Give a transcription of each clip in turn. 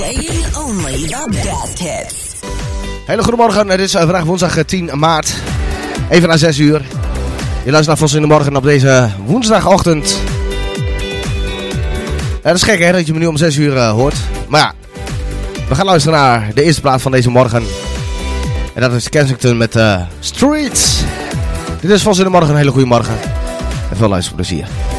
Playing only the best hits. Hele goedemorgen, het is eh, vandaag woensdag 10 maart. Even na 6 uur. Je luistert naar Vos in de Morgen op deze woensdagochtend. Dat is gek hè, dat je me nu om 6 uur uh, hoort. Maar ja, we gaan luisteren naar de eerste plaat van deze morgen. En dat is Kensington met uh, Streets. Dit is Vos in de Morgen, een hele goede morgen. En veel luisterplezier.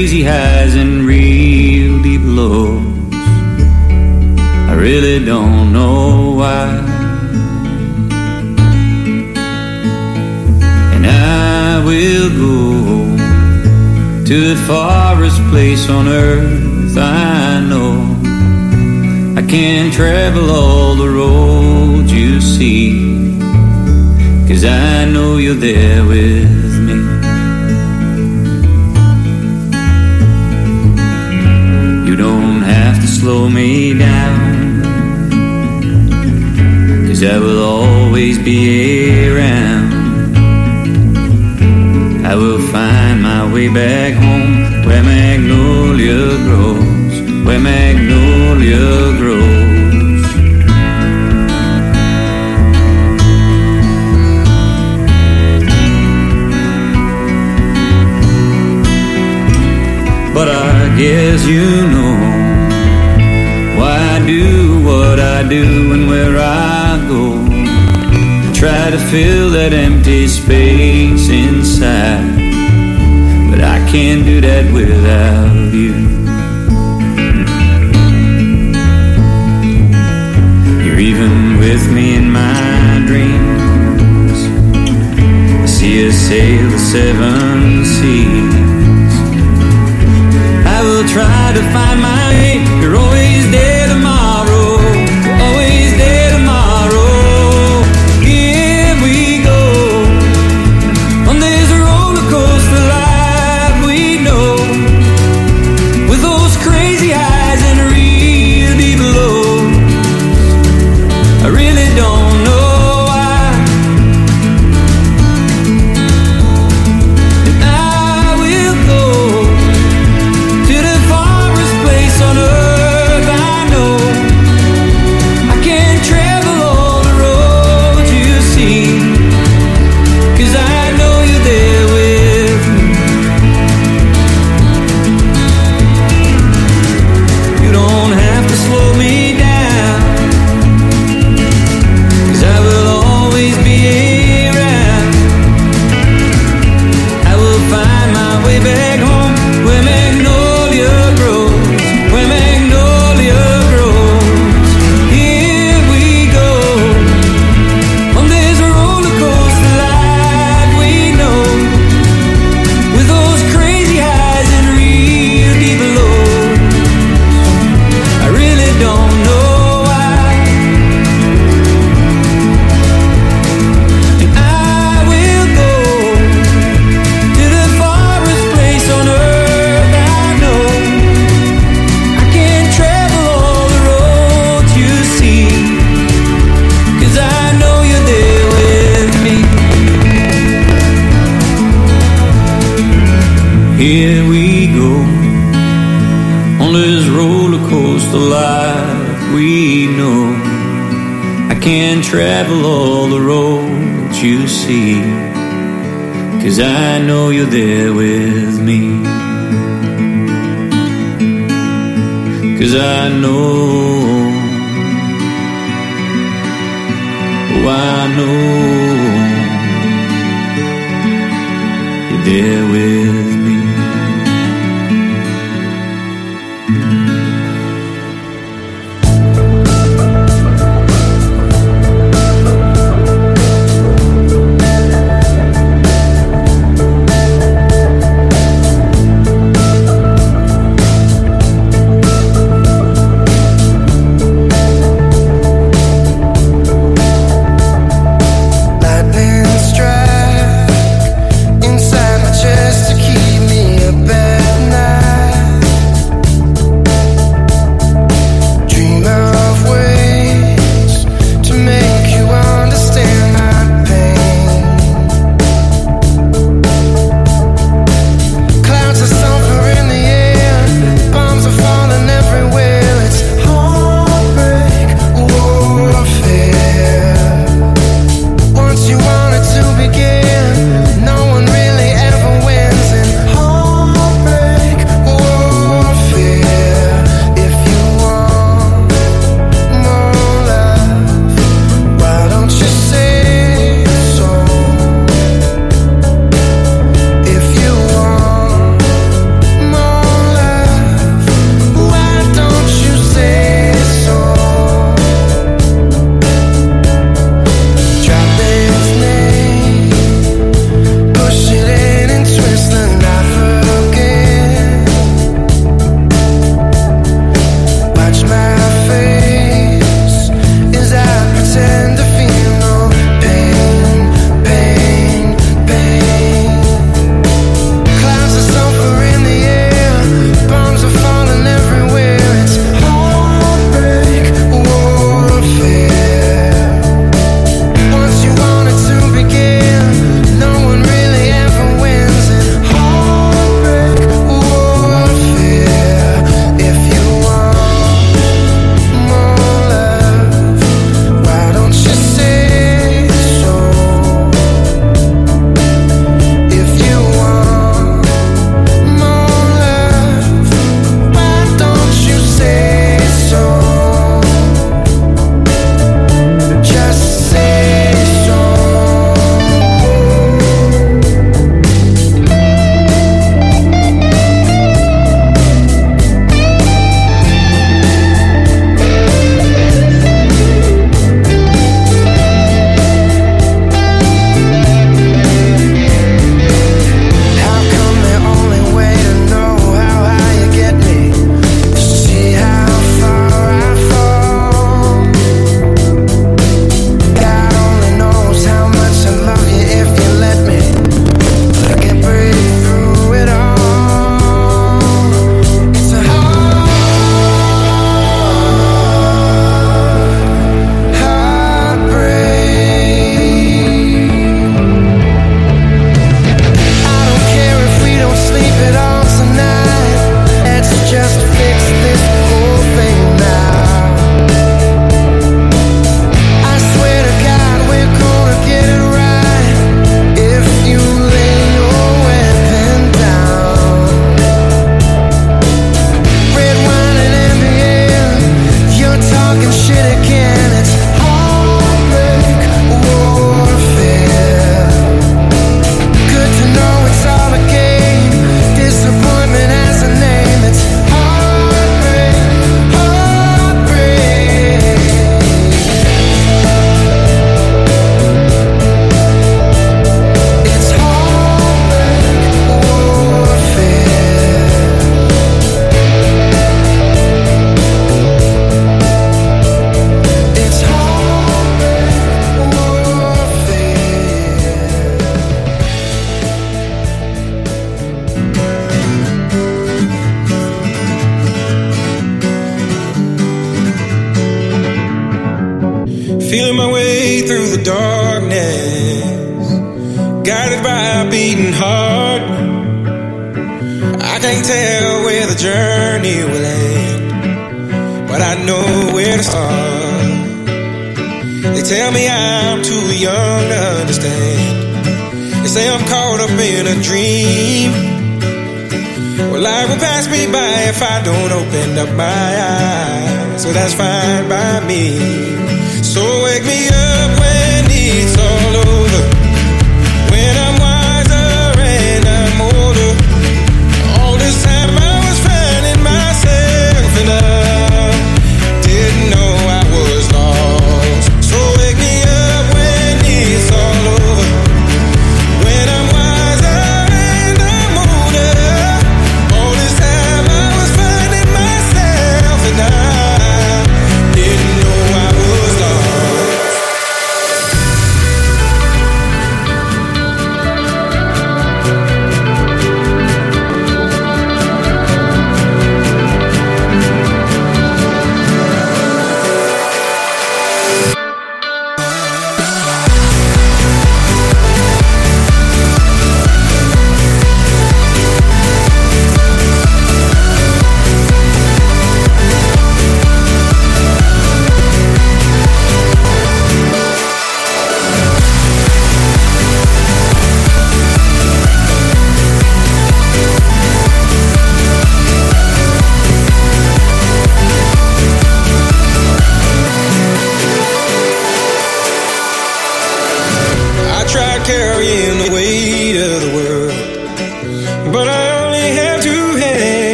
crazy highs and real deep lows. I really don't know why. And I will go to the farthest place on earth I know. I can travel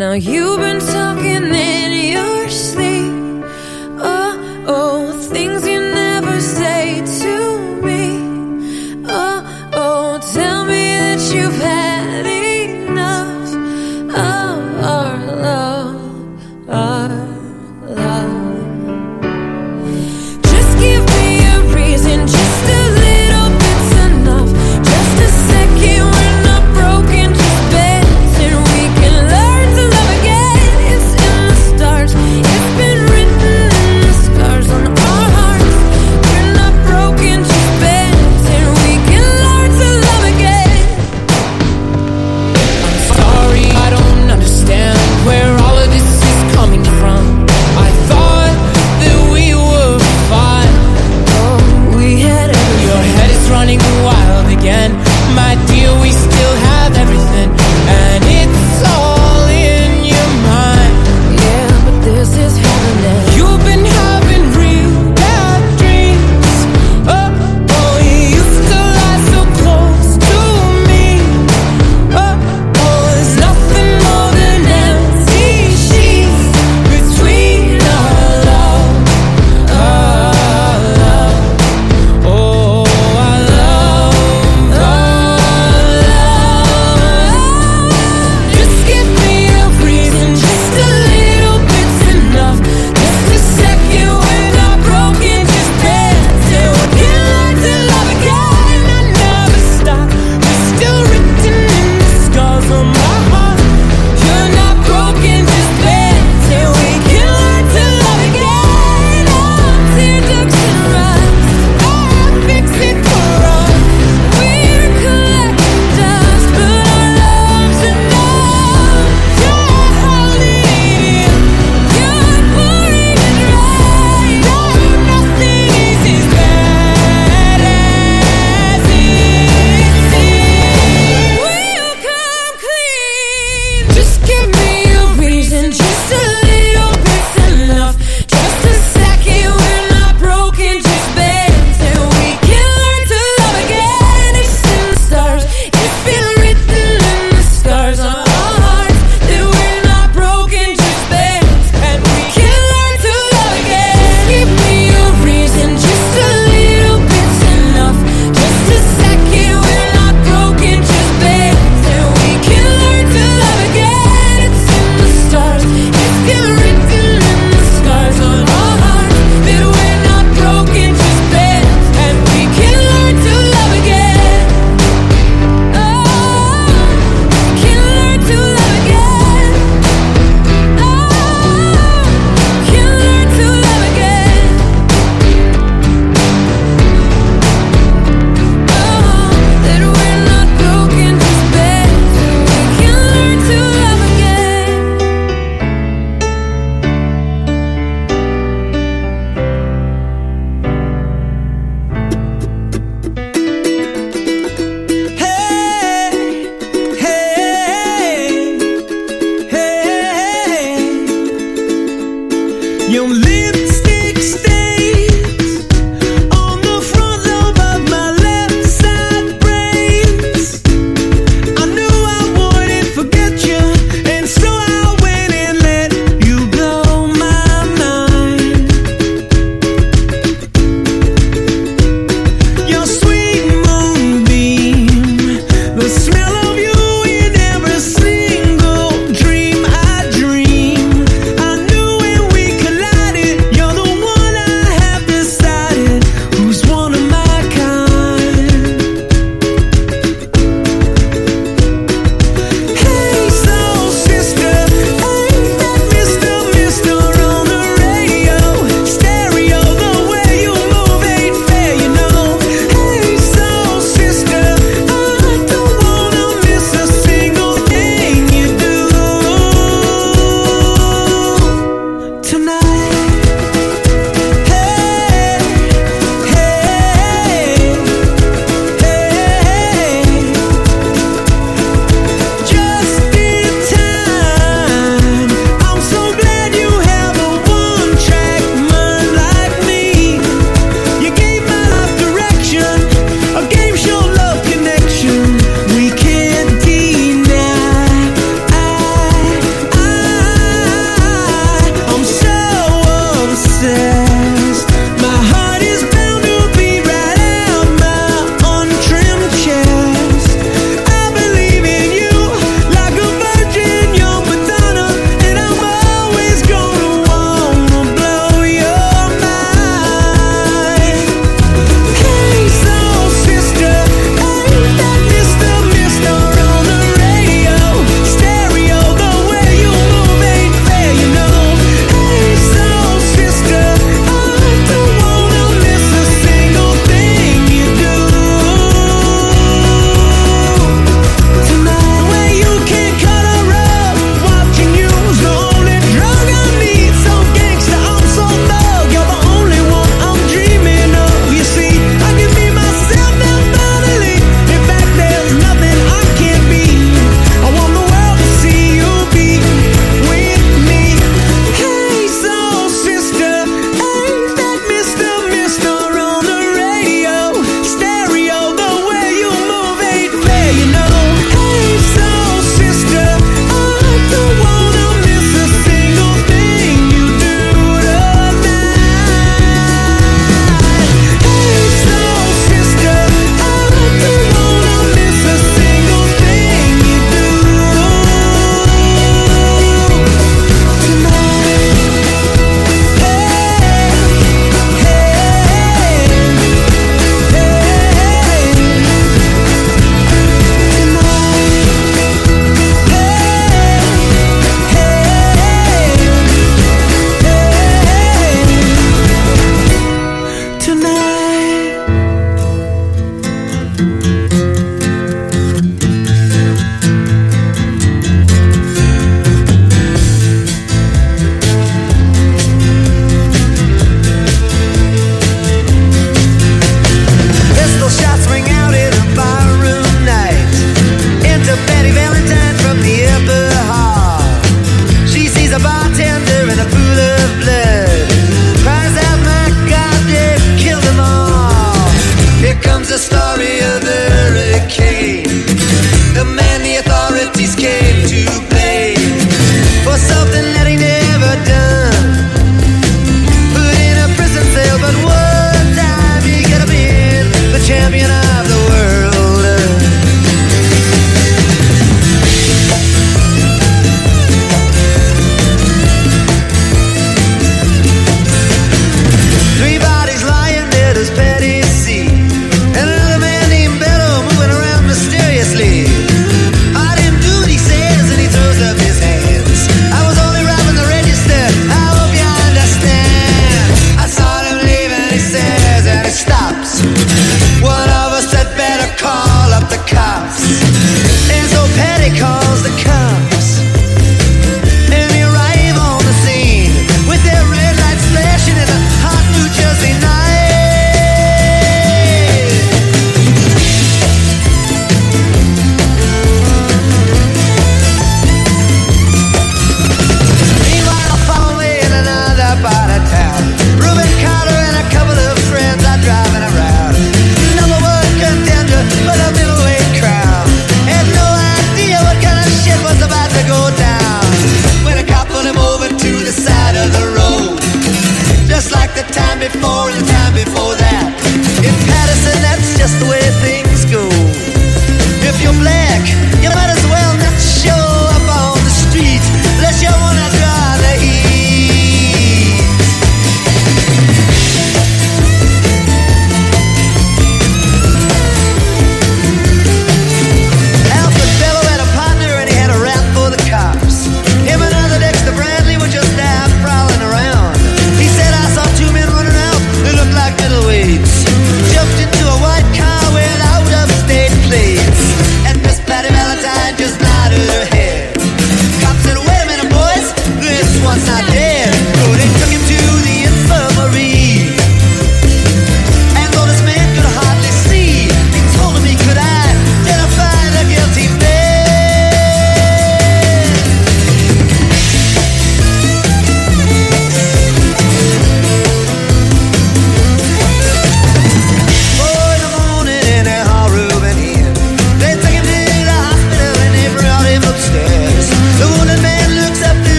Now you've been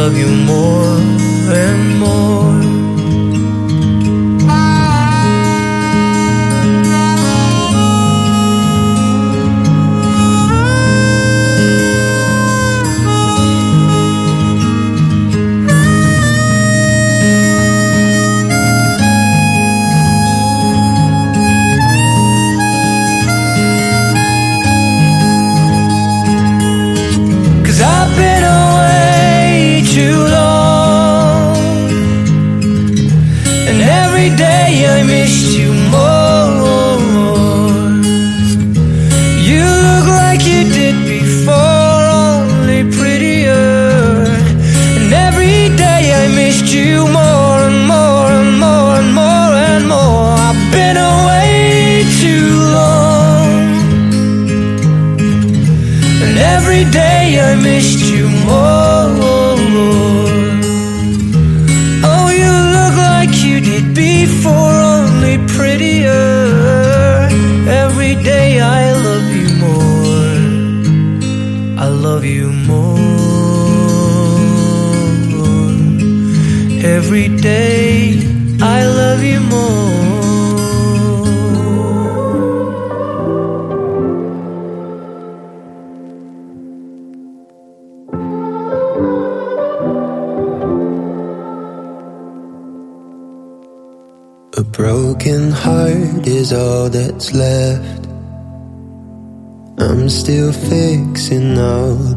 love you more.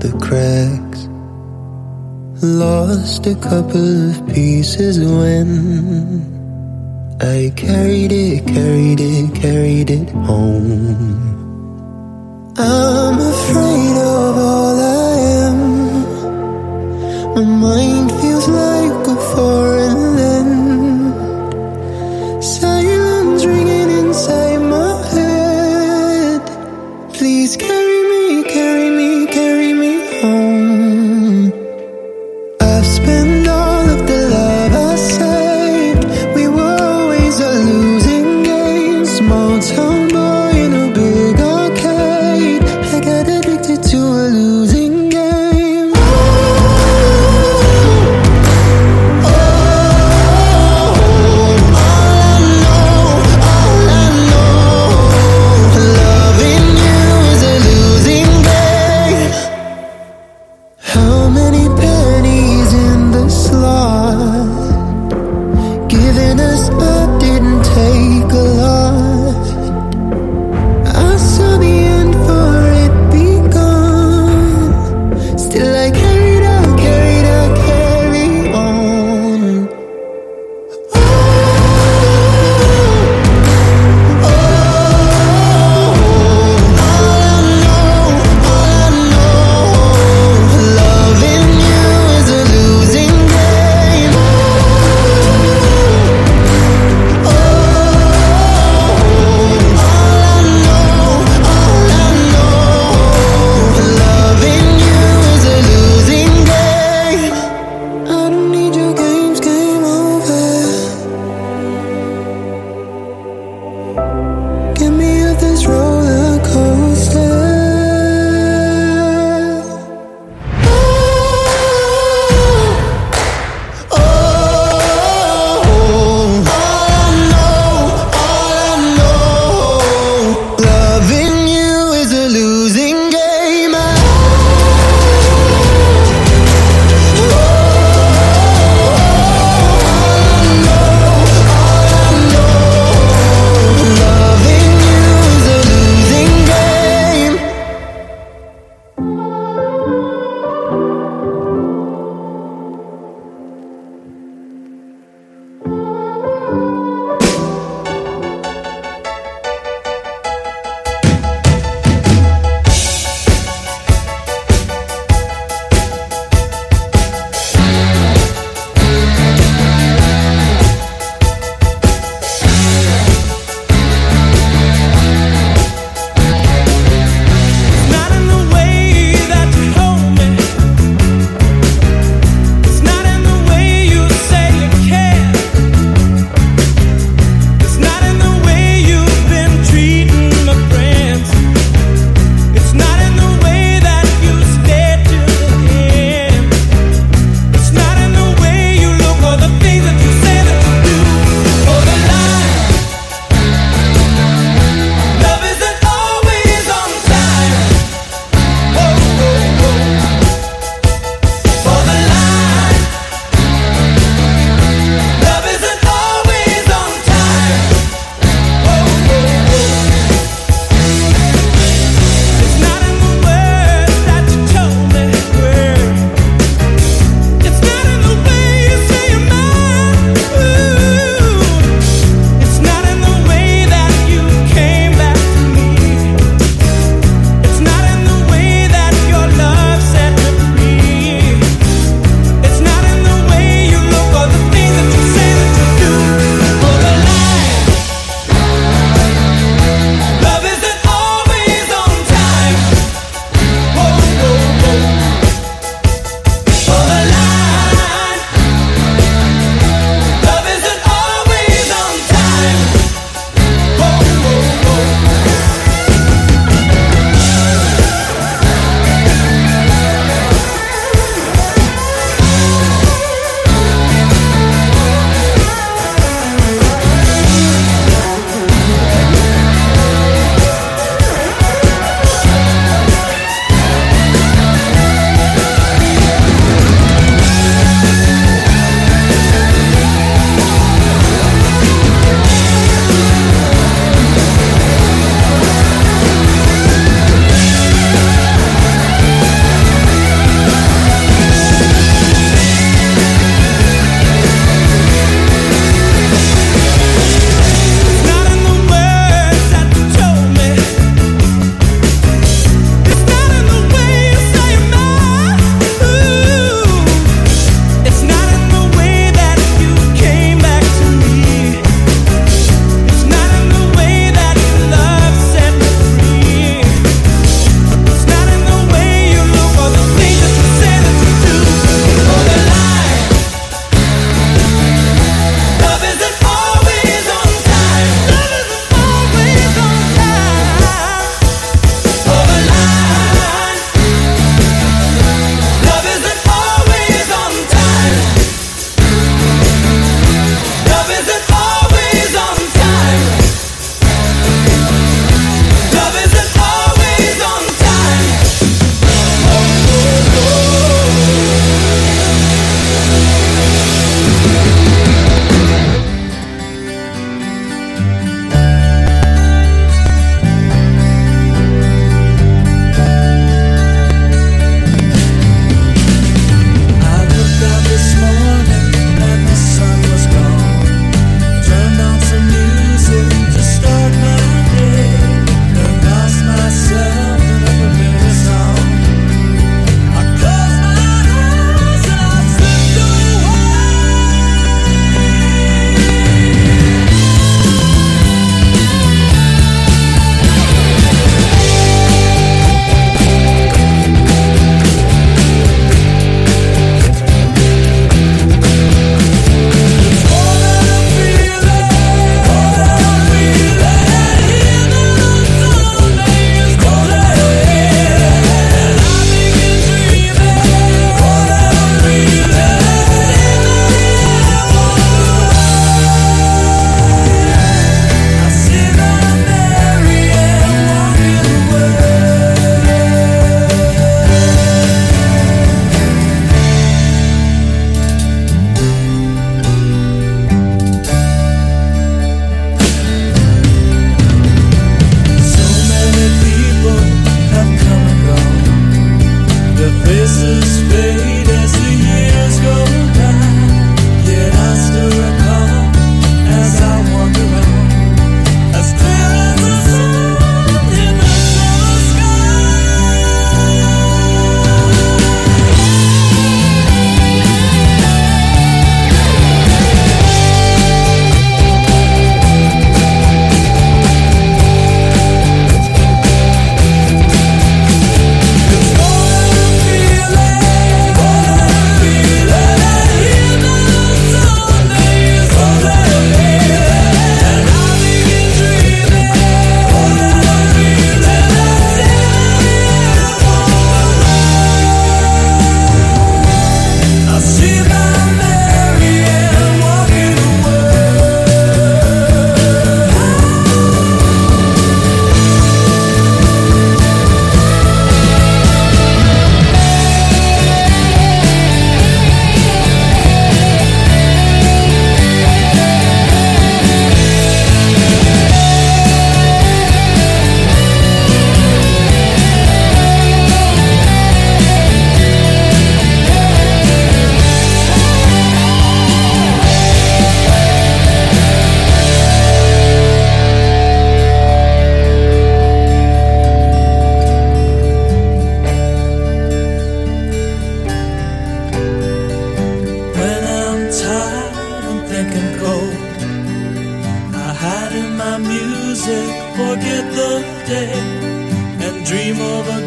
the cracks. Lost a couple of pieces when I carried it, carried it, carried it home.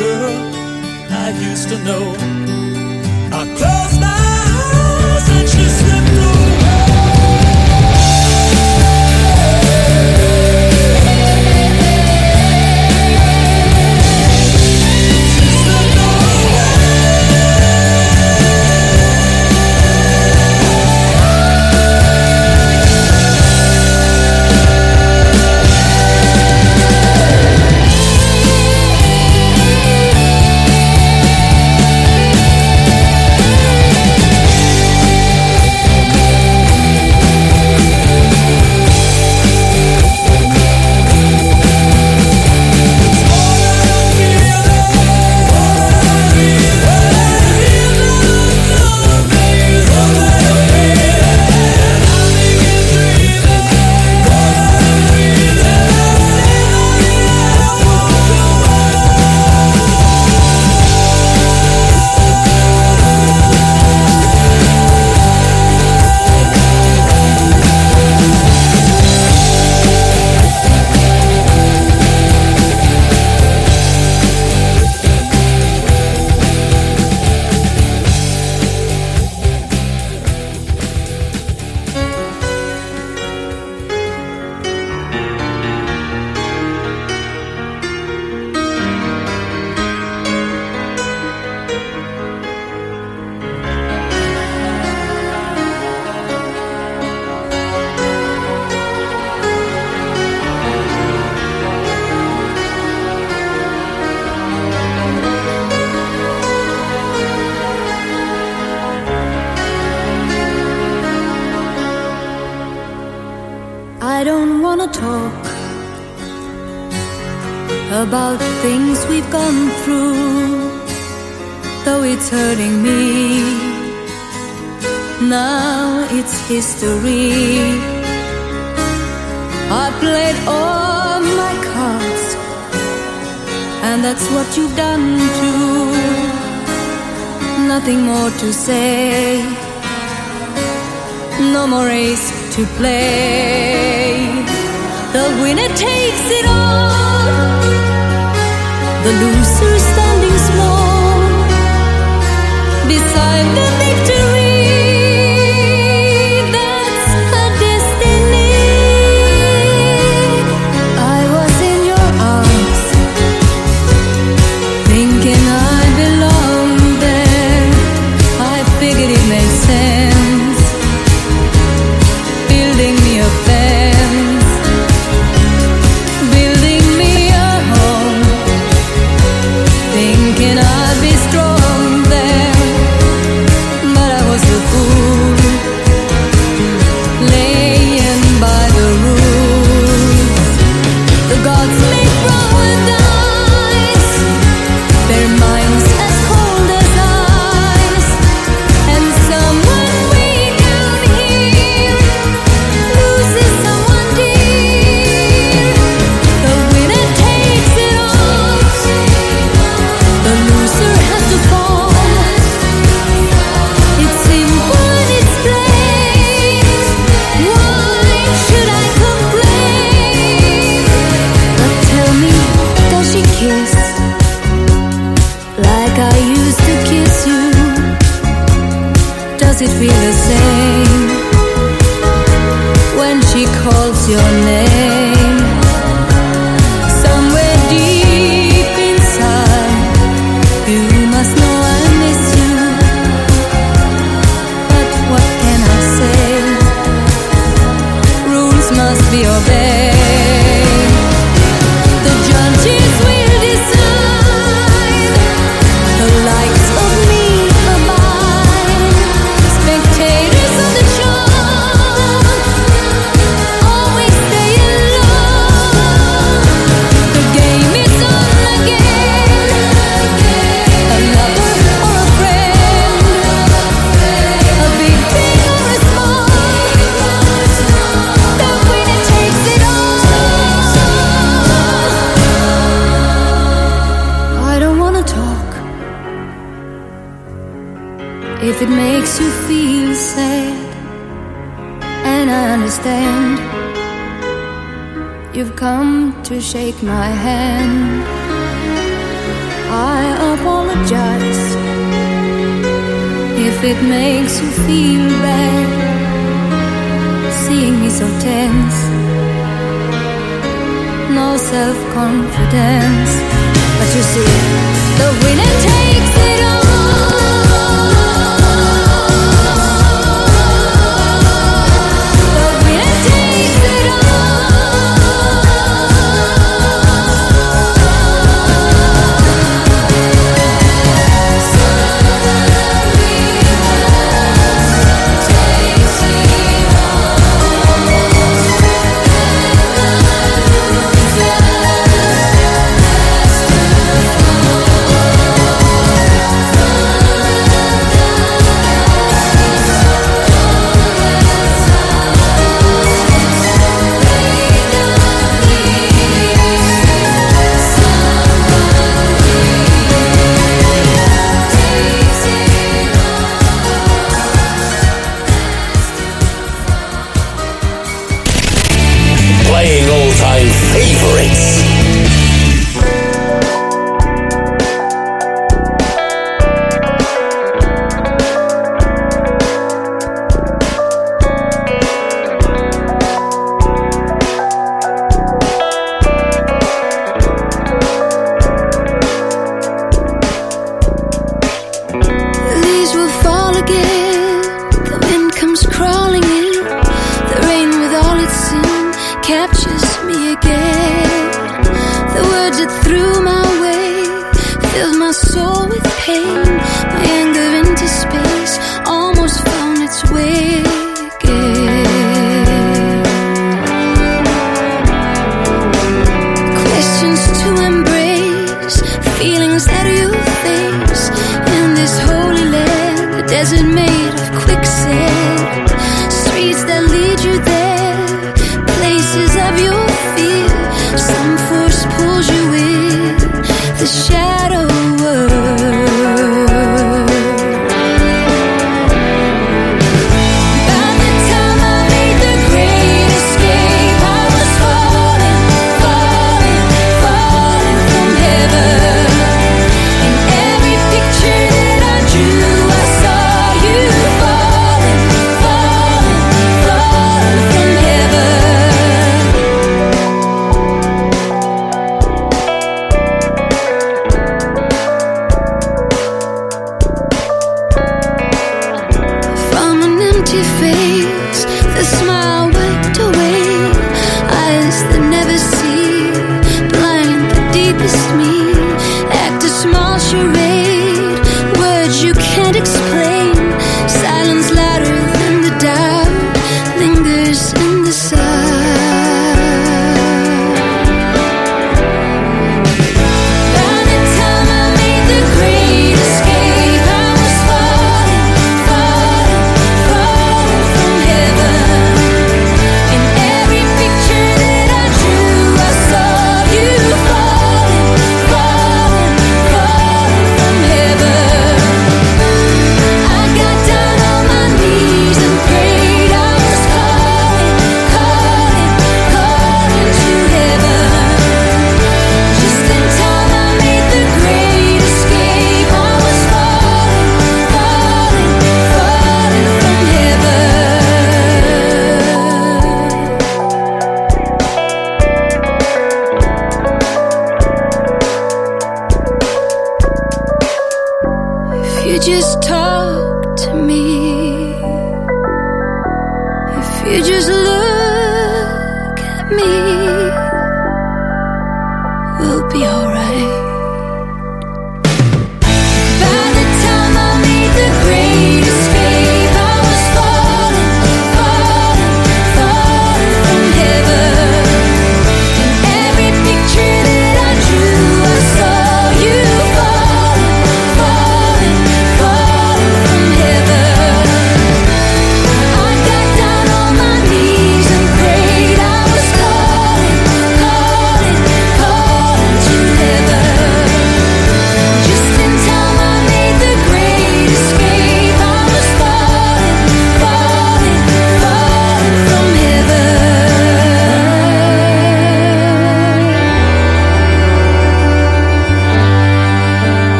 Girl I used to know. I closed my eyes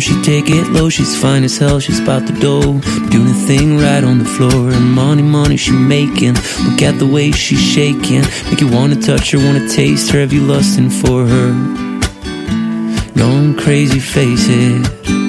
she take it low. She's fine as hell, she's about the dough. Doing a thing right on the floor. And money, money she making. Look at the way she's shaking. Make you wanna touch her, wanna taste her. Have you lusting for her? Going crazy, face it.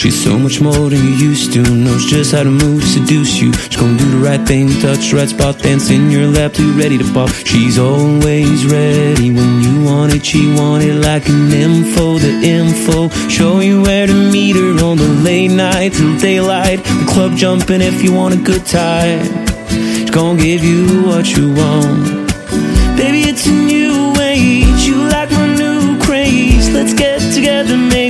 She's so much more than you used to. Knows just how to move, seduce you. She's gonna do the right thing, touch the right spot, dance in your lap, too ready to pop. She's always ready when you want it. She want it like an info, the info. Show you where to meet her on the late night till daylight. The club jumping if you want a good time. She's gonna give you what you want. Baby, it's a new age. You like my new craze. Let's get together, maybe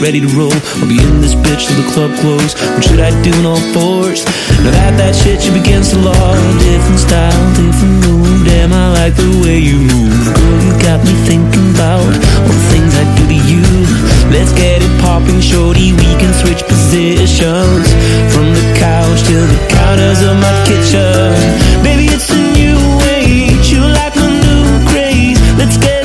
ready to roll. I'll be in this bitch till the club close. What should I do in all fours? Now that that shit you begins to law. Different style, different mood. Damn, I like the way you move. Girl, you got me thinking about all the things I do to you. Let's get it popping, shorty. We can switch positions from the couch to the counters of my kitchen. Baby, it's a new age. You like a new craze. Let's get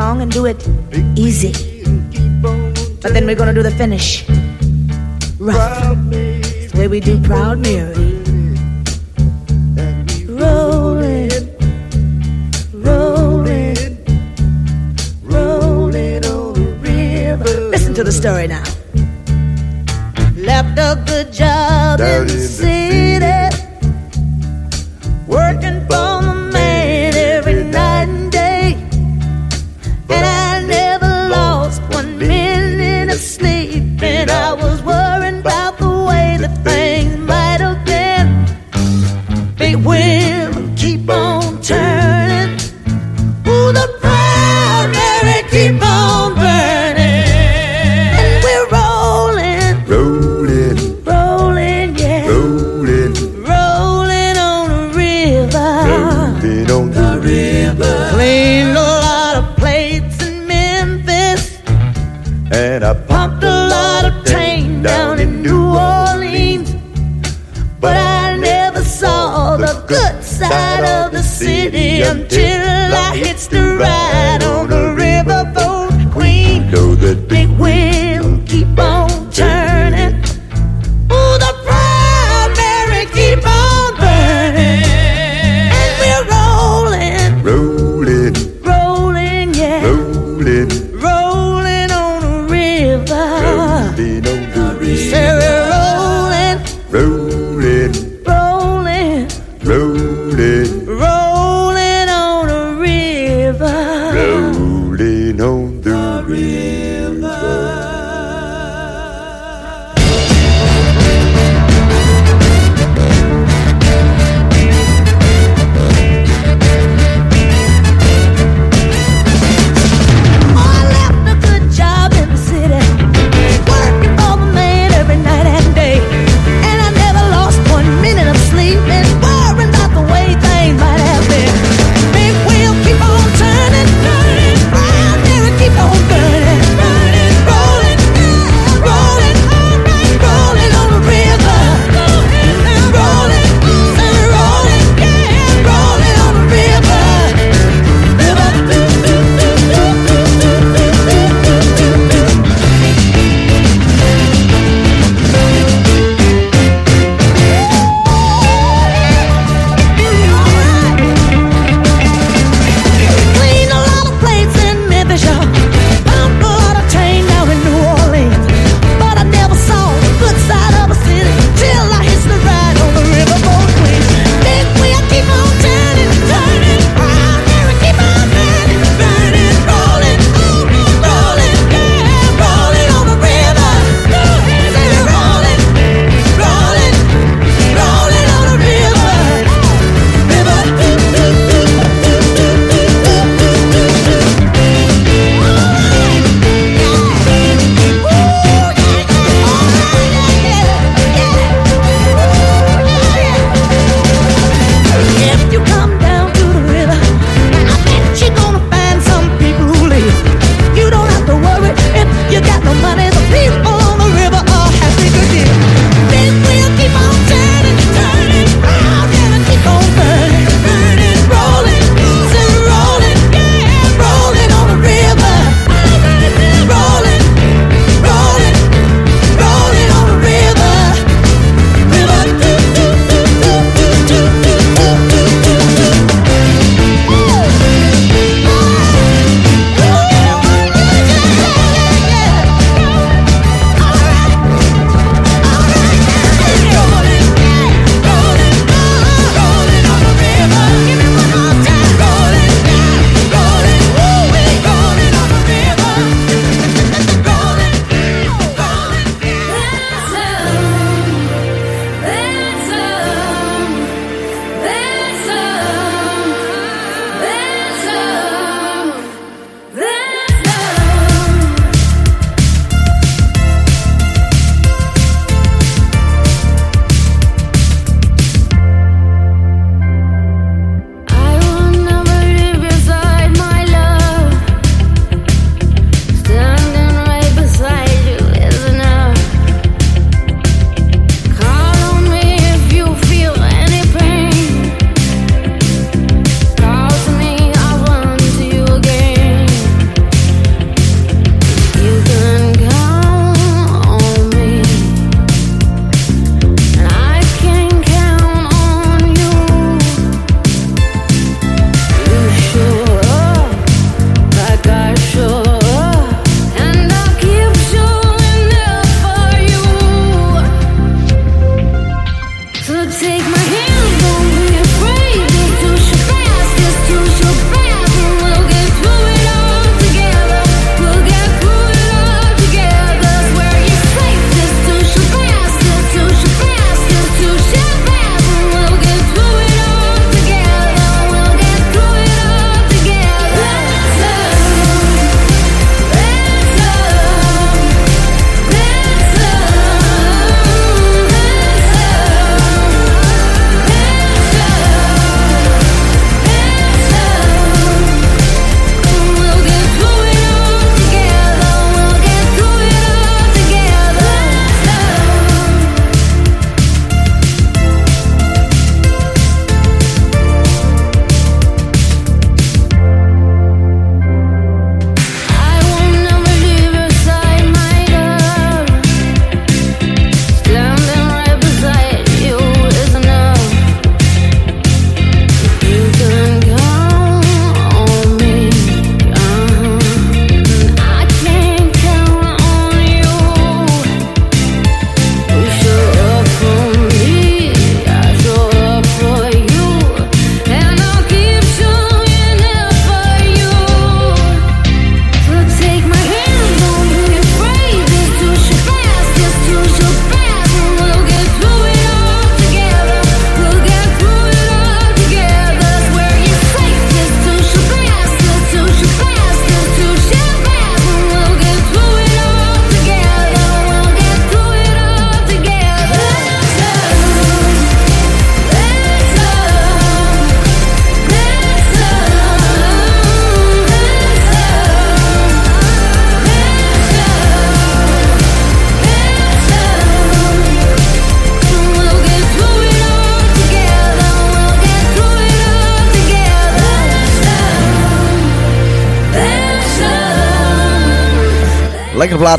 song and do it easy. But then we're gonna do the finish. right. It's the way we do Proud Mary. Listen to the story now. road.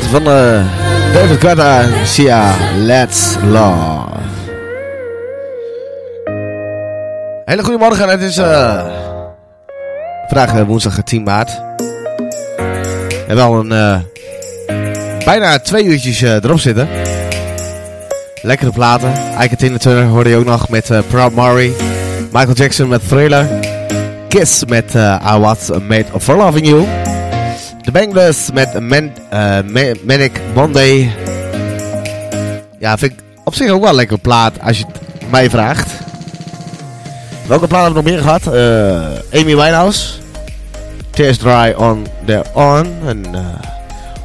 Van eh, David Sia, Let's Love. Hele goede morgen, het is eh, vandaag eh, woensdag 10 maart. We hebben al een bijna twee uurtjes erop zitten. Lekkere platen. Ike Tina Turner hoorde je ook nog met Proud Mary. Michael Jackson met Thriller. Kiss met I Was Made For Loving You. The Banglers met Man, eh, Ma- Manic Monday. Ja, vind ik op zich ook wel een lekkere plaat als je het mij vraagt. Welke plaat hebben we nog meer gehad? Eh, Amy Winehouse. Tears Dry on Their Own. En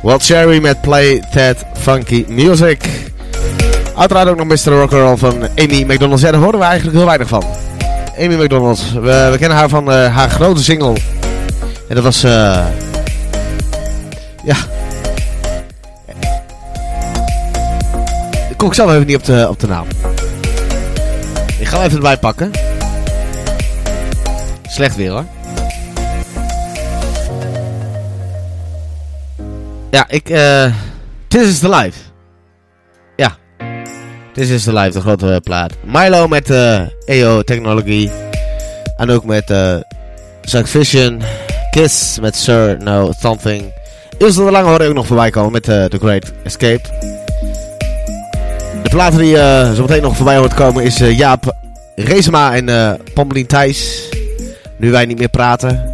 uh, Cherry met Play That Funky Music. Uiteraard ook nog Mr. Rock'n'Roll van Amy McDonald's. Ja, daar horen we eigenlijk heel weinig van. Amy McDonald's. We, we kennen haar van eh, haar grote single. En dat was... eh ja. Kom ik zelf even niet op de, op de naam. Ik ga hem even erbij pakken. Slecht weer hoor. Ja, ik... eh This is the life. Ja. This is the life, de grote plaat. Milo met eh EO Technology. En ook met eh Zack Vision. Kiss met Sir No Something. Ilse de Lange hoor ik ook nog voorbij komen met eh, The Great Escape. De platen die eh zo meteen nog voorbij hoort komen is eh, Jaap Reesema en eh Pommelien Thijs. Nu wij niet meer praten.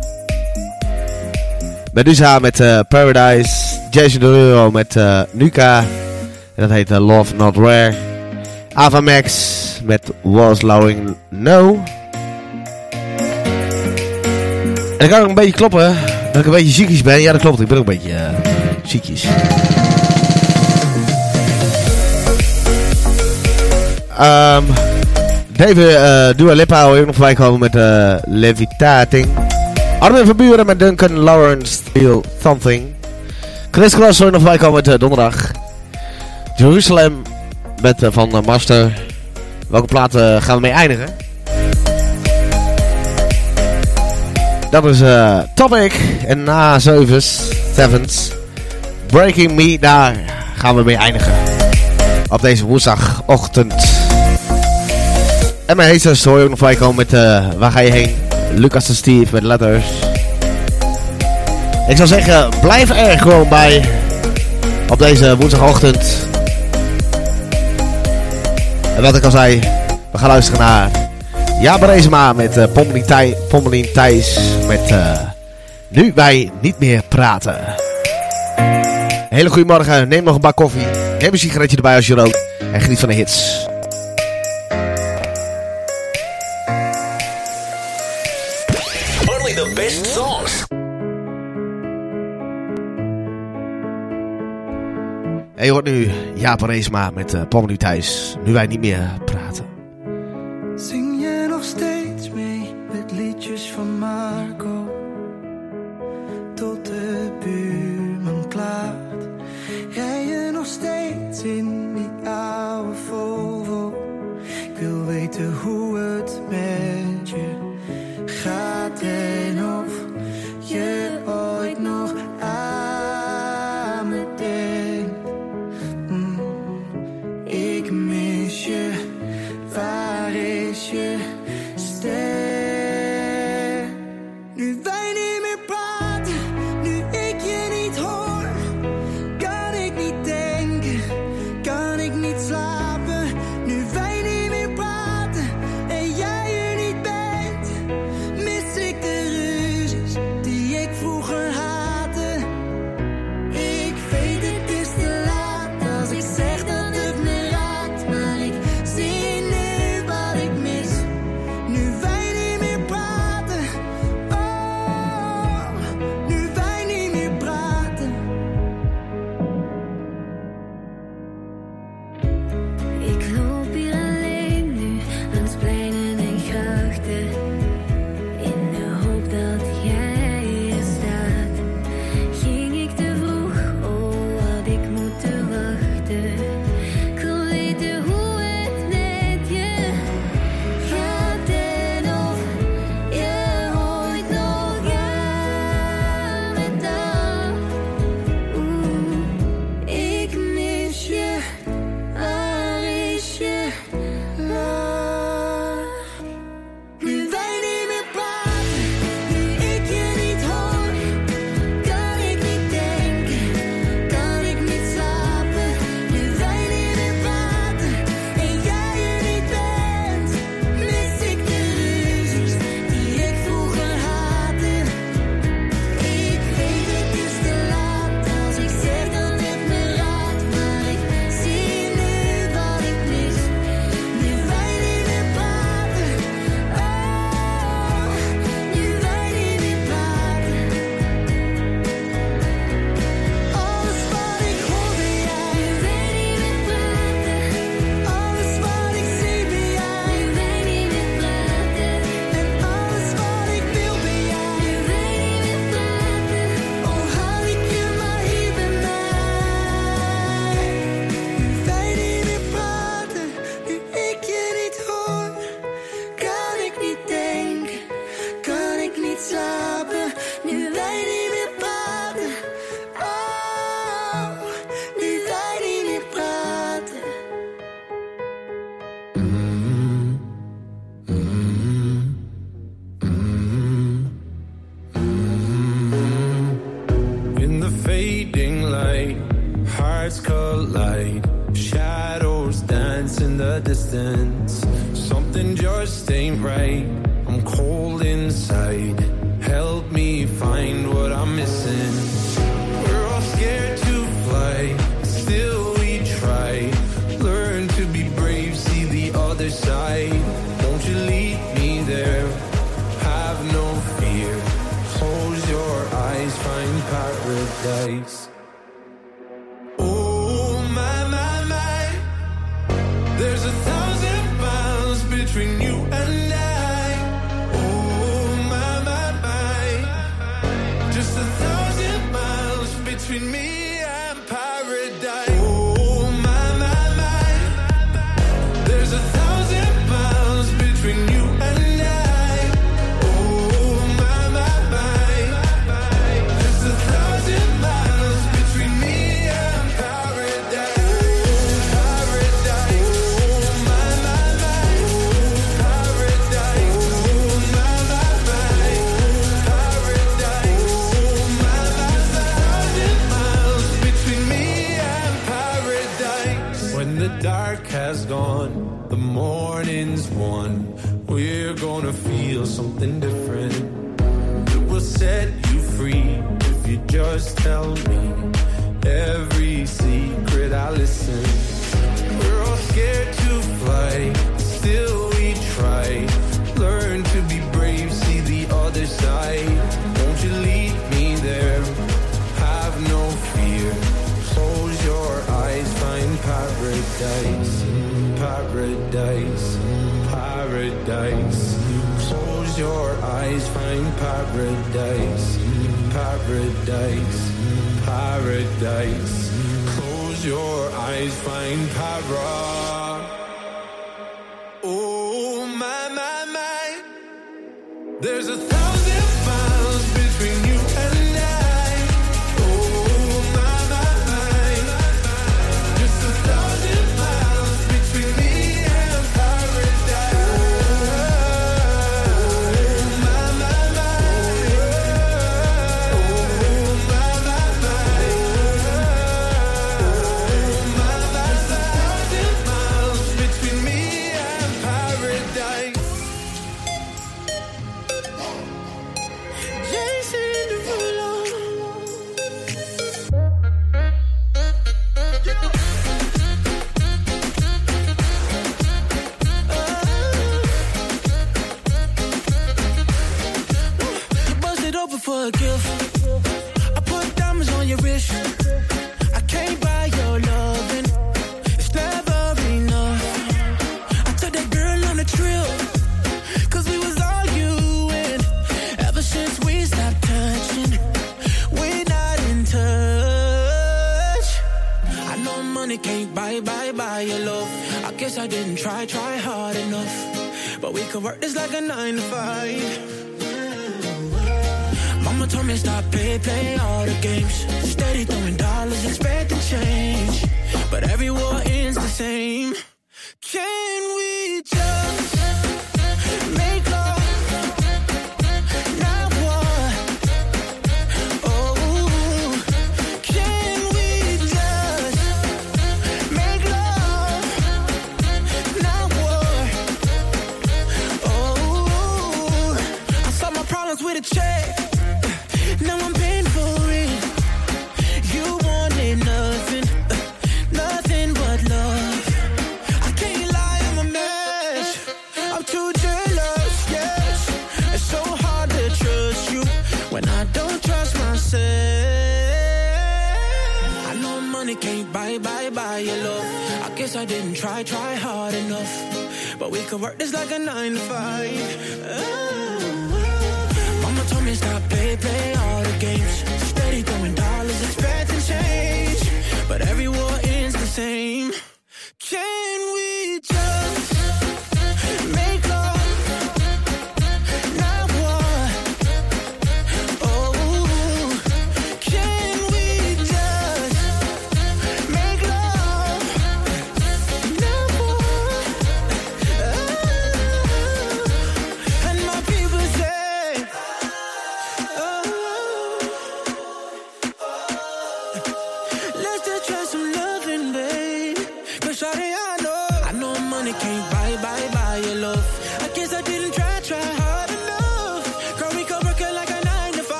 Medusa met Paradise. Jason Derulo met Nuka. En dat heet Love Not Rare. Ava Max met Was Lowing No. En dan kan ik een beetje kloppen dat ik een beetje ziekjes ben. Ja, dat klopt. Ik ben ook een beetje eh ziekjes. Ehm David eh Dua Lipa wil ook nog voorbij komen met eh Levitating. Armin van Buren met Duncan Lawrence Feel Something. Chris Cross wil ook nog voorbij komen met donderdag. Jerusalem met van Master. Welke platen gaan we mee eindigen? Dat is eh Topic en na Zevens, Sevens. Breaking Me, daar gaan we mee eindigen. Op deze woensdagochtend. En mijn heesters hoor je ook nog voorbij komen met eh, Waar ga je heen? Lucas en Steve met Letters. Ik zou zeggen, blijf er gewoon bij. Op deze woensdagochtend. En wat ik al zei, we gaan luisteren naar Ja Berezema met uh, Pommelien, Thij, Pommelien Thijs met eh, Nu wij niet meer praten. Hele goede morgen, neem nog een bak koffie, neem een sigaretje erbij als je rookt en geniet van de hits. Only the best songs. En je hoort nu Jaap Reesma met uh, Pommelien Thijs, Nu wij niet meer praten. It's like an like a nine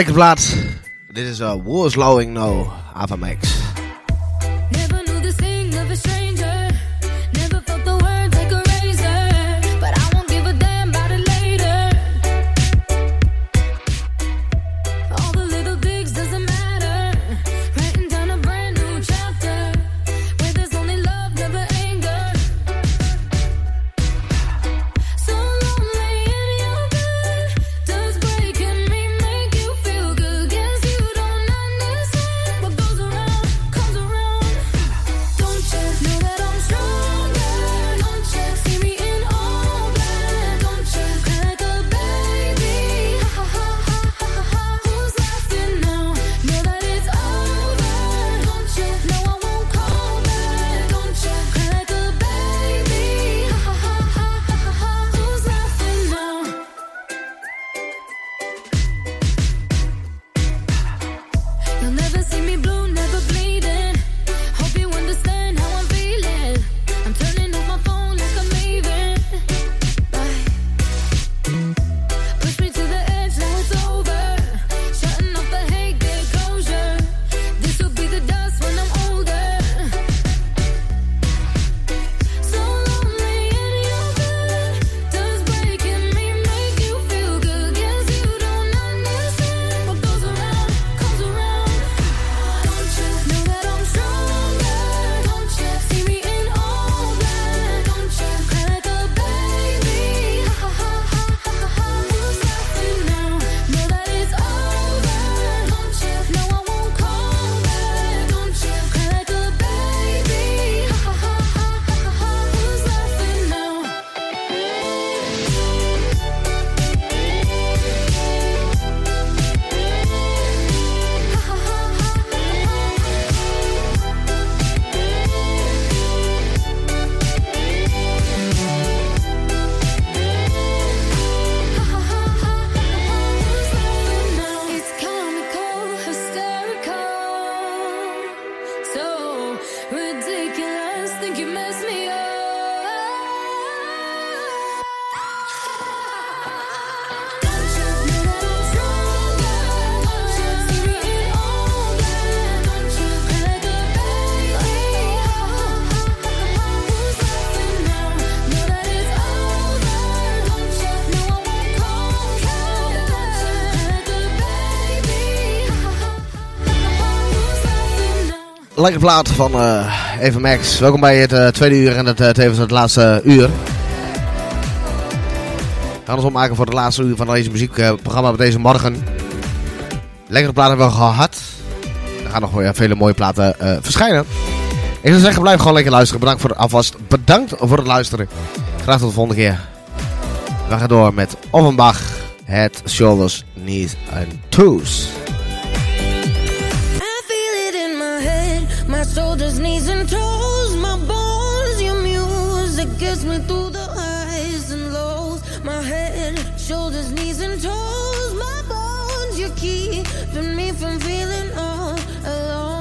Lekker Vlad, this is uh, a Wars Lowing No, Avamax. lekker plaat van eh, uh, Even Max. Welkom bij het eh, tweede uur en het, uh, tevens het laatste uur. We gaan ons opmaken voor het laatste uur van deze muziekprogramma op deze morgen. Lekkere platen hebben we gehad. Er gaan nog weer vele mooie platen verschijnen. Ik zou zeggen, blijf gewoon lekker luisteren. Bedankt voor het alvast. Bedankt voor het luisteren. Graag tot de volgende keer. We gaan door met Offenbach, het Shoulders, Knees en Toes. Through the highs and lows. My head, shoulders, knees, and toes. My bones, you're keeping me from feeling all alone.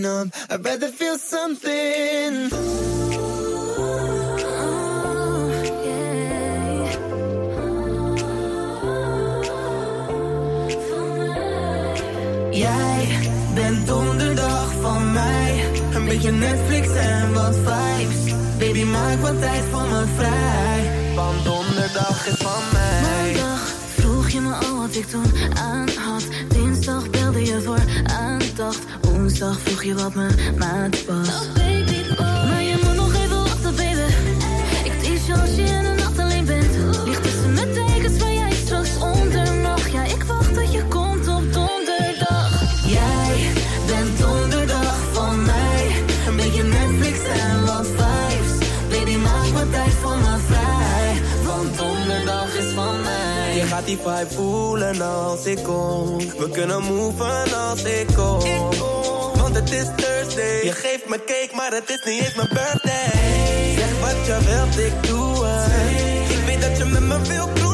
numb. I'd feel something. Jij bent donderdag van mij. Een beetje Netflix en wat vibes. Baby, maak wat tijd voor me vrij. Want donderdag is van mij. Maandag vroeg je me al wat ik toen aan had. Dinsdag belde je voor aandacht vroeg je wat me maat past. Oh baby. Oh. Maar je moet nog even wachten, baby. Ik zie je als je in de nacht alleen bent. Ligt tussen mijn tekens waar jij straks onder mag. Ja, ik wacht dat je komt op donderdag. Jij bent donderdag van mij. Een beetje Netflix en wat vibes. Baby, maak wat tijd voor me vrij. Want donderdag is van mij. Je gaat die vibe voelen als ik kom. We kunnen moven als. Ik kom het is Thursday. Je geeft me cake, maar het is niet eens mijn birthday. Zeg wat je wilt, ik doe het. Ik weet dat je met me wilt doen.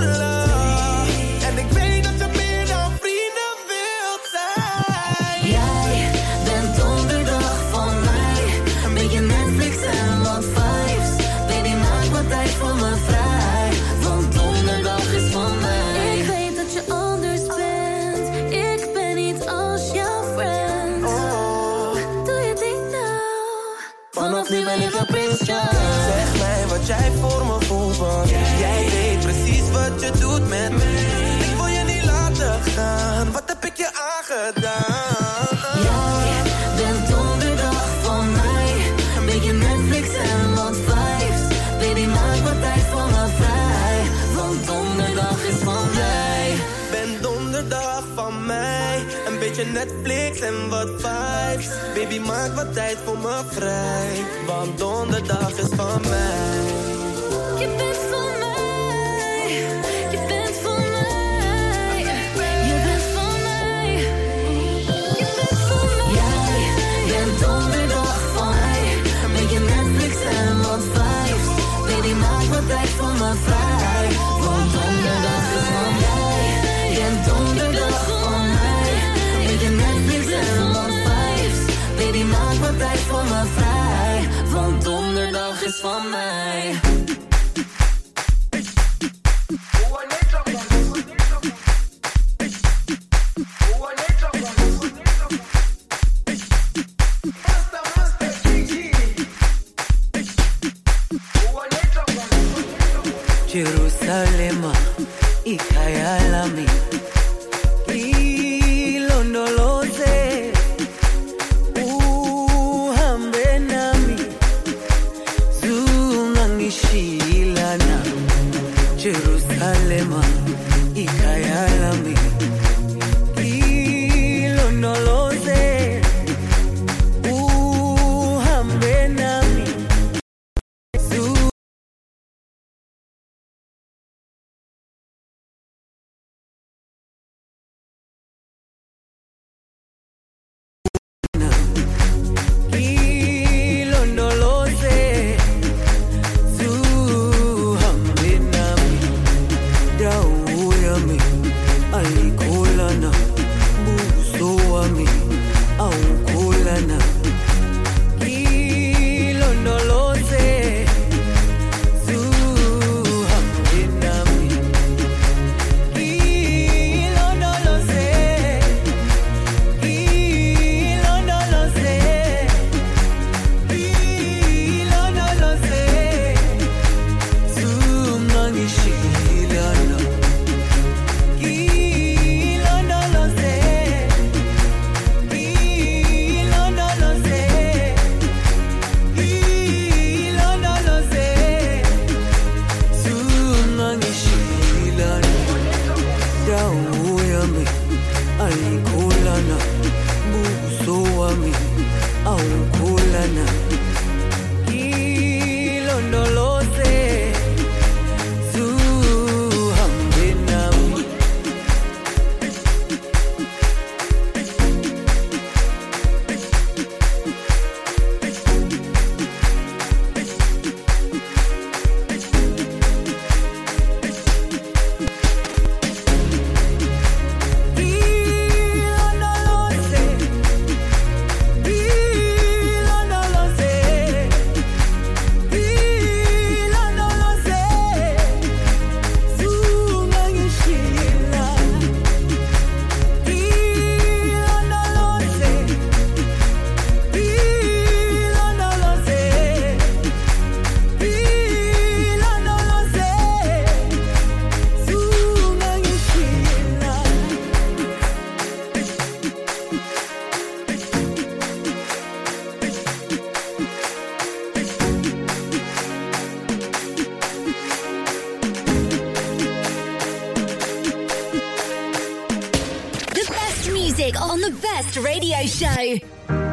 Jij bent donderdag van mij. een Beetje Netflix en wat vibes. Baby, maak wat tijd voor me vrij. Want donderdag is van mij. Ben donderdag van mij. Een beetje Netflix en wat vibes. Baby, maak wat tijd voor me vrij. Want donderdag is van mij. Want donderdag is van mij. En donderdag van mij. Met de Netflix en wat vibes. Baby, maak wat tijd voor me vrij. Want donderdag is van mij. music on the best radio show.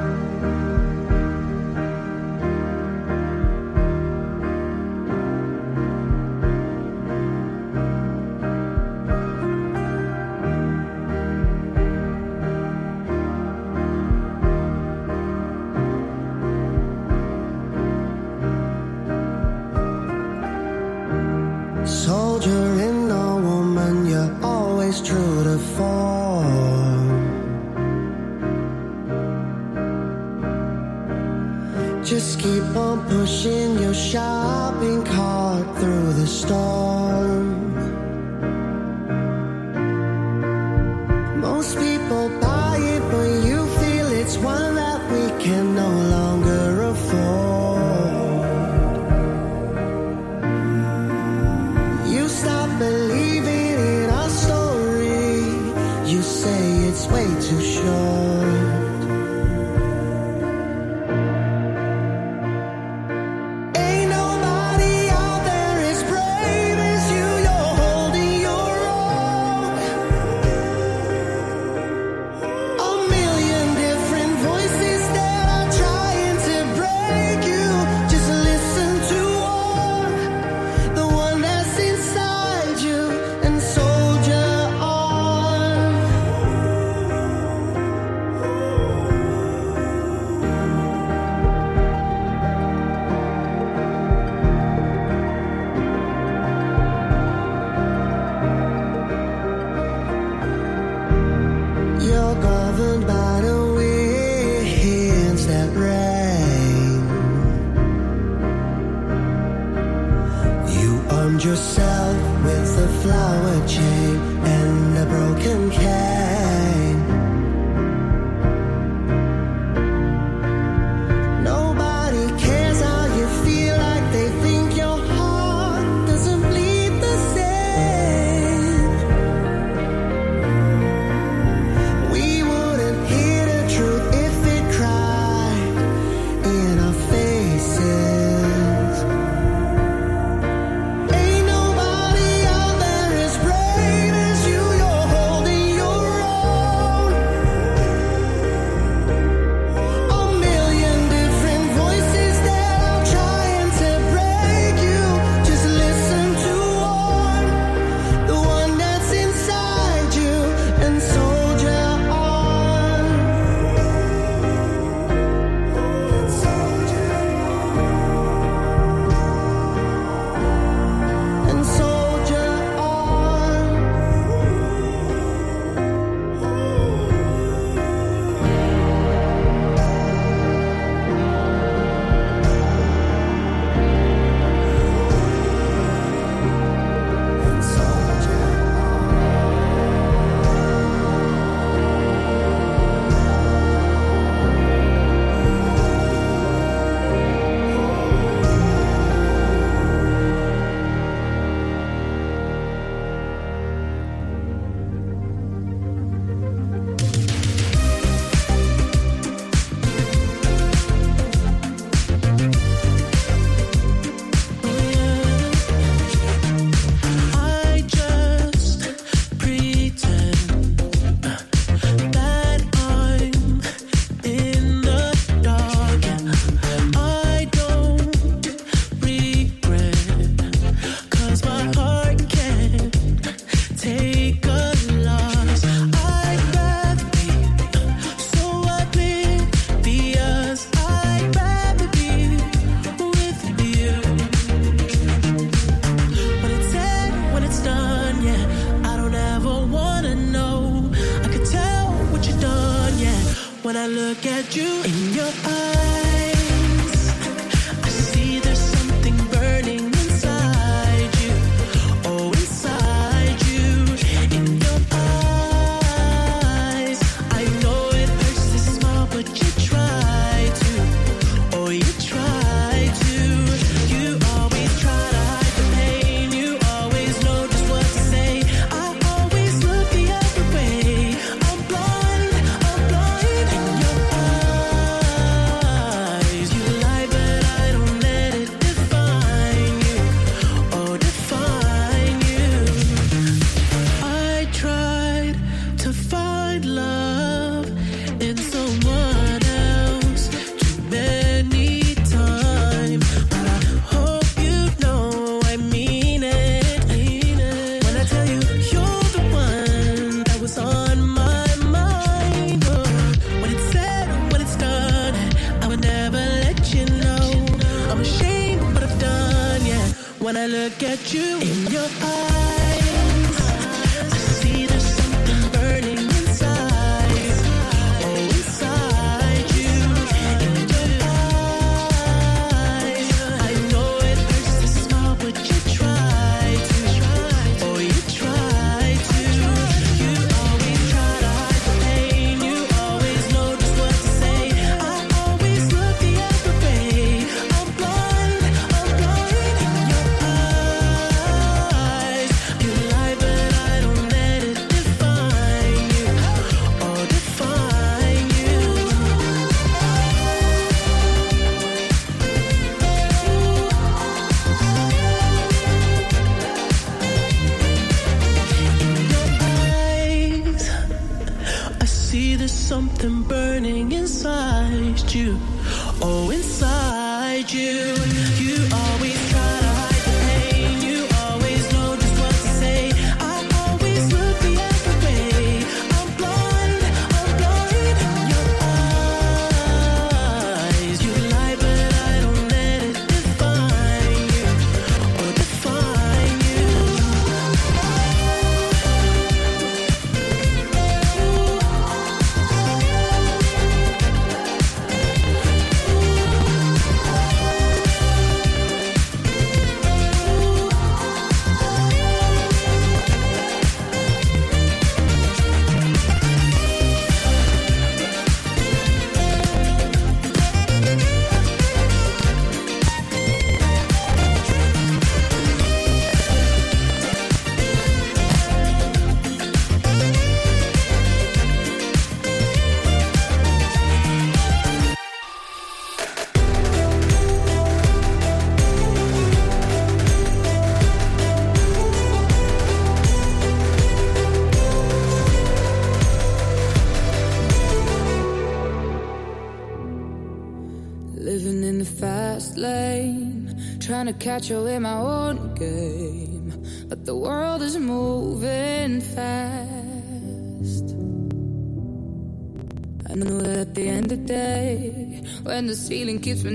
naturally my own game, but the world is moving fast. I know that at the end of the day, when the ceiling keeps me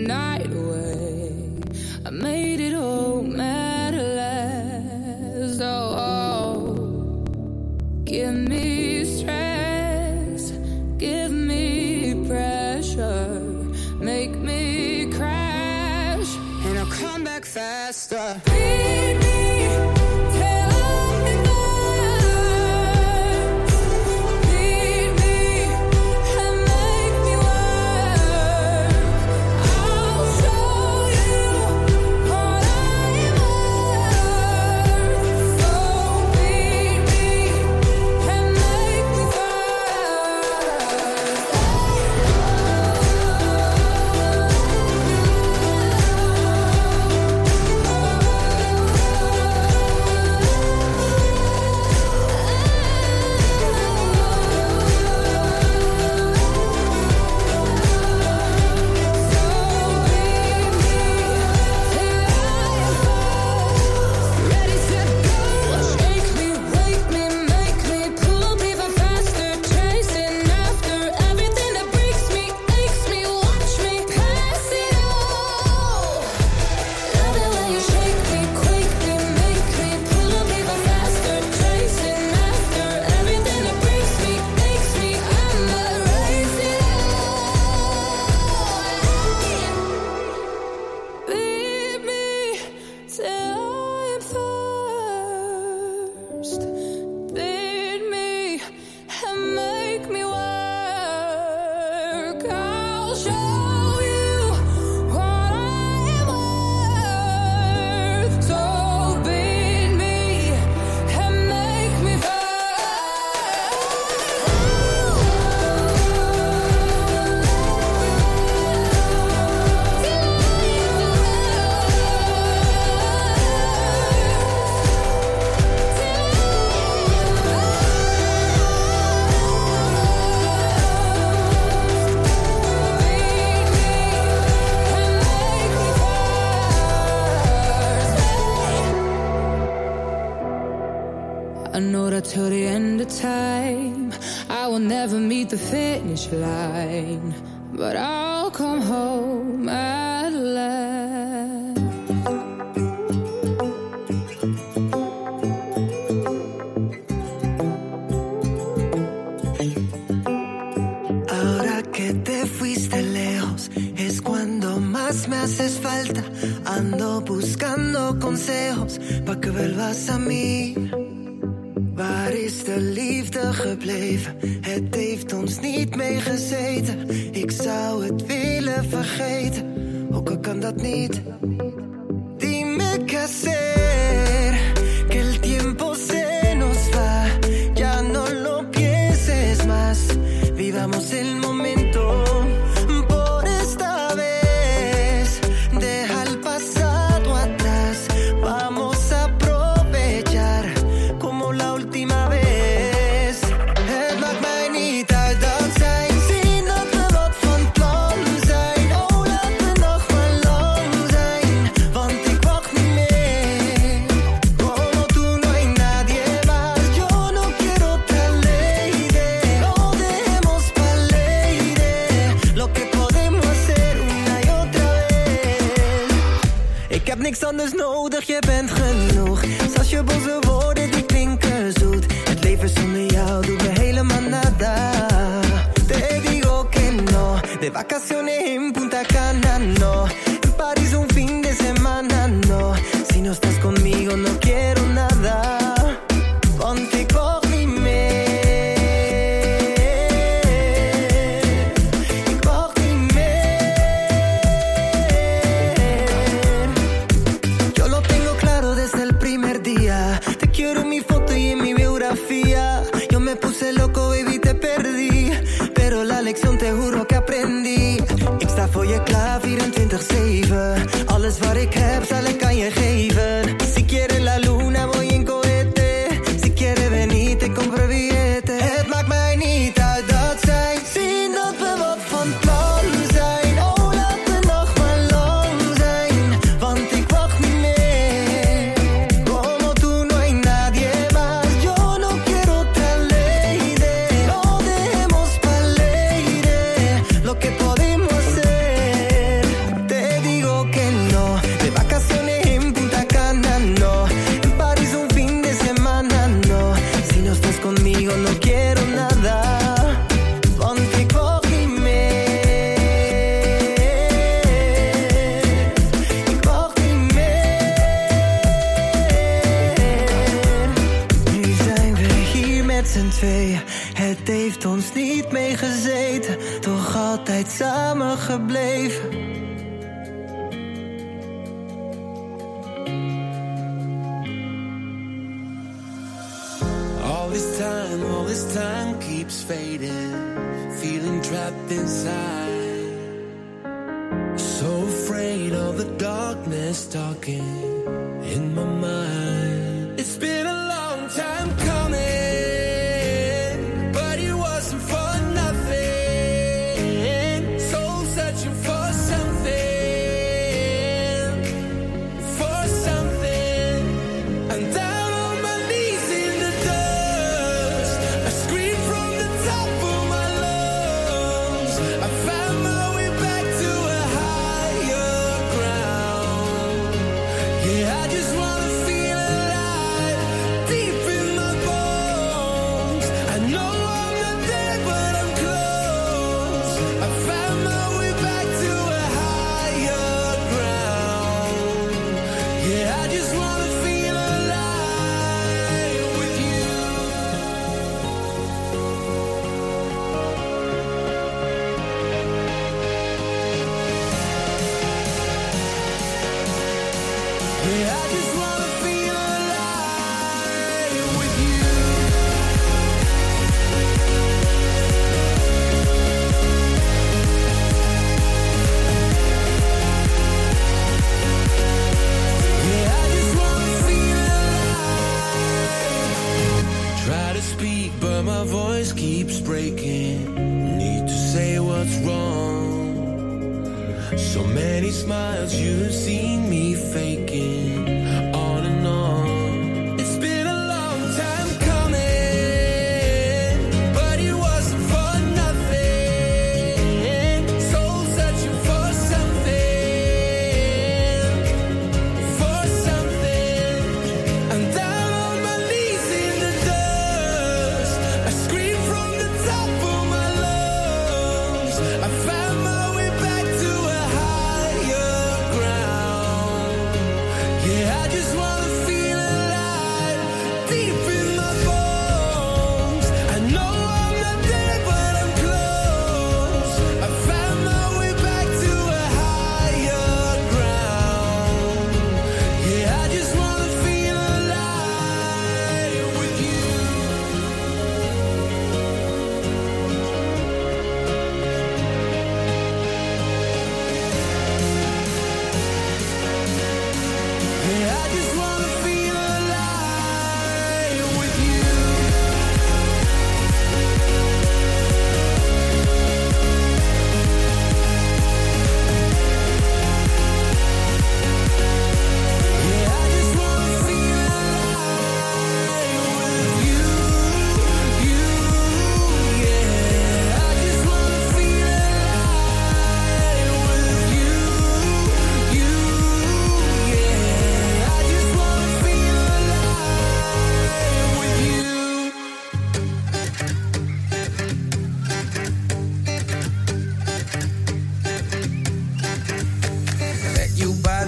última vez.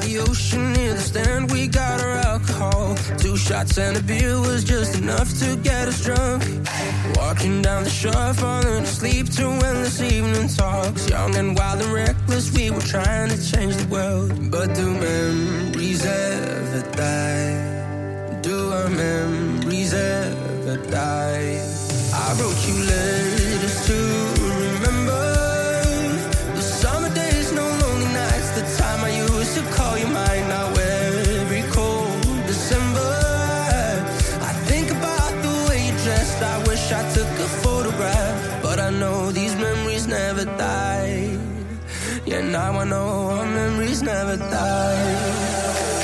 The ocean near the stand. We got our alcohol. Two shots and a beer was just enough to get us drunk. Walking down the shore, falling asleep to endless evening talks. Young and wild and reckless, we were trying to change the world. But do memories ever die? Do our memories ever die? I wrote you letters know these memories never die. Yeah, now I know our memories never die.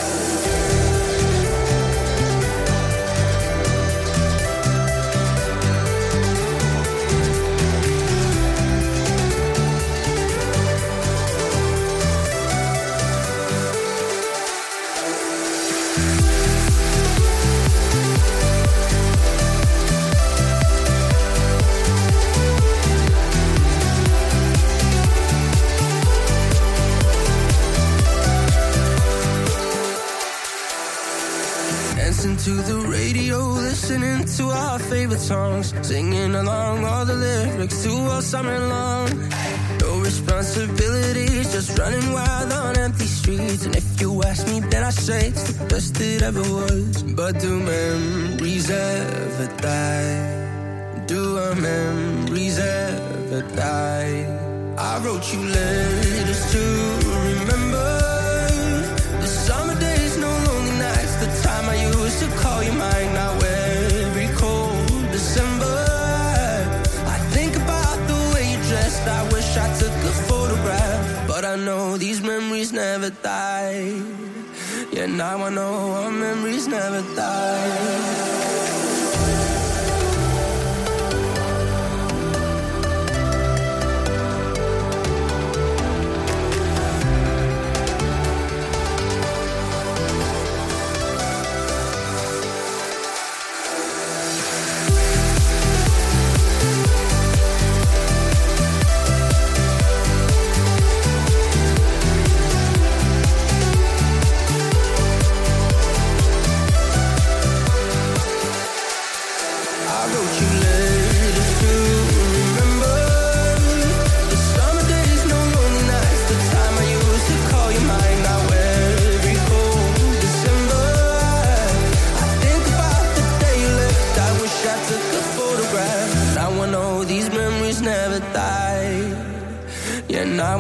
Favorite songs, singing along all the lyrics to all summer long. No responsibilities, just running wild on empty streets. And if you ask me, then I say it's the best it ever was. But do memories ever die? Do our memories ever die? I wrote you letters to remember the summer memories never die. Yeah, now I know our memories never die.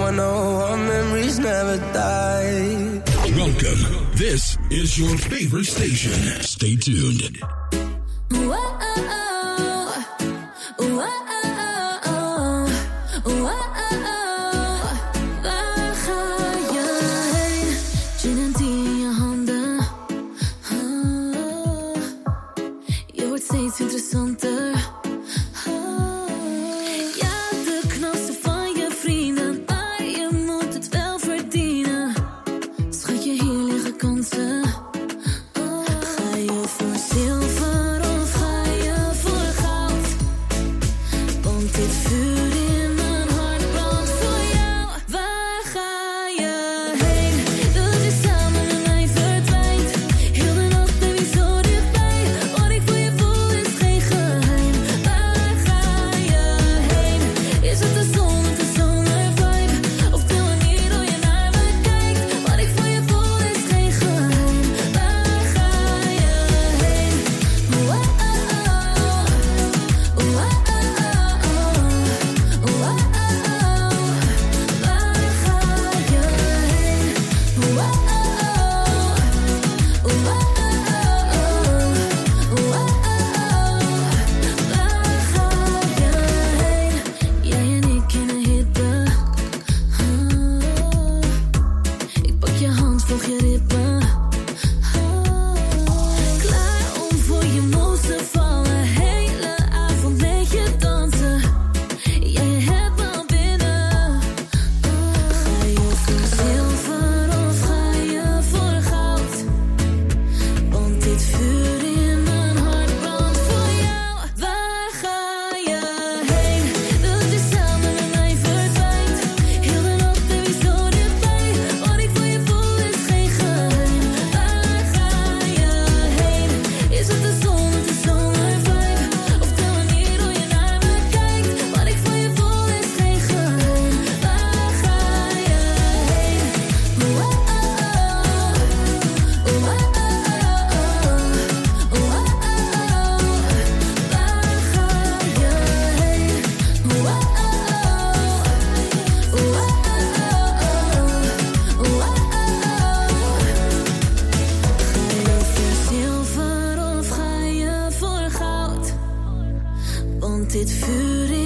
I know our memories never die. Welcome. This is your favorite station. Stay tuned. dit vuur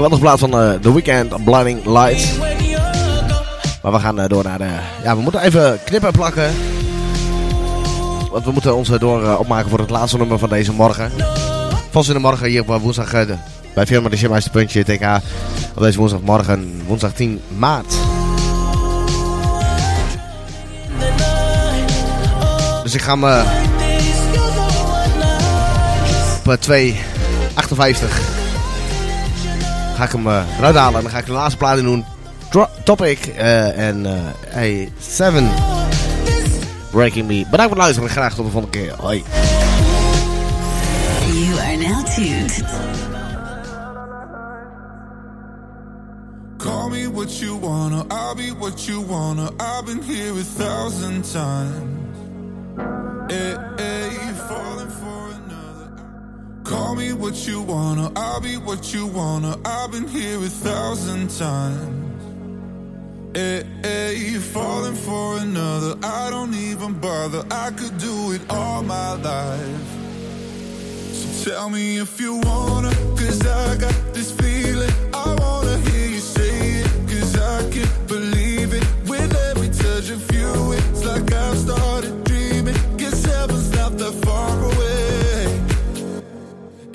Geweldig plaat van eh, The Weeknd, Blinding Lights. Maar we gaan eh, door naar de... Ja, we moeten even knippen en plakken. Want we moeten ons eh, door eh, opmaken voor het laatste nummer van deze morgen. Vast in de morgen hier op eh, woensdag eh, bij Firma de Shipmeister Puntje TK. Op deze woensdagmorgen, woensdag 10 maart. Dus ik ga eh, op eh, 2,58 ga ik hem eh, eruit halen. En dan ga ik de laatste plaat in doen. Dro- Topic eh, en eh hey, 7 Breaking Me. Bedankt voor het luisteren en graag tot de volgende keer. Hoi. You are now tuned. Call me what you wanna, I'll be what you wanna. I've been here a thousand times. What you wanna, I'll be what you wanna. I've been here a thousand times. Eh, eh, hey, hey, falling for another. I don't even bother. I could do it all my life. So tell me if you wanna, cause I got this feeling.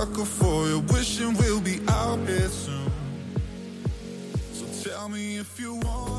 sucker for you, wishing we'll be out here soon. So tell me if you got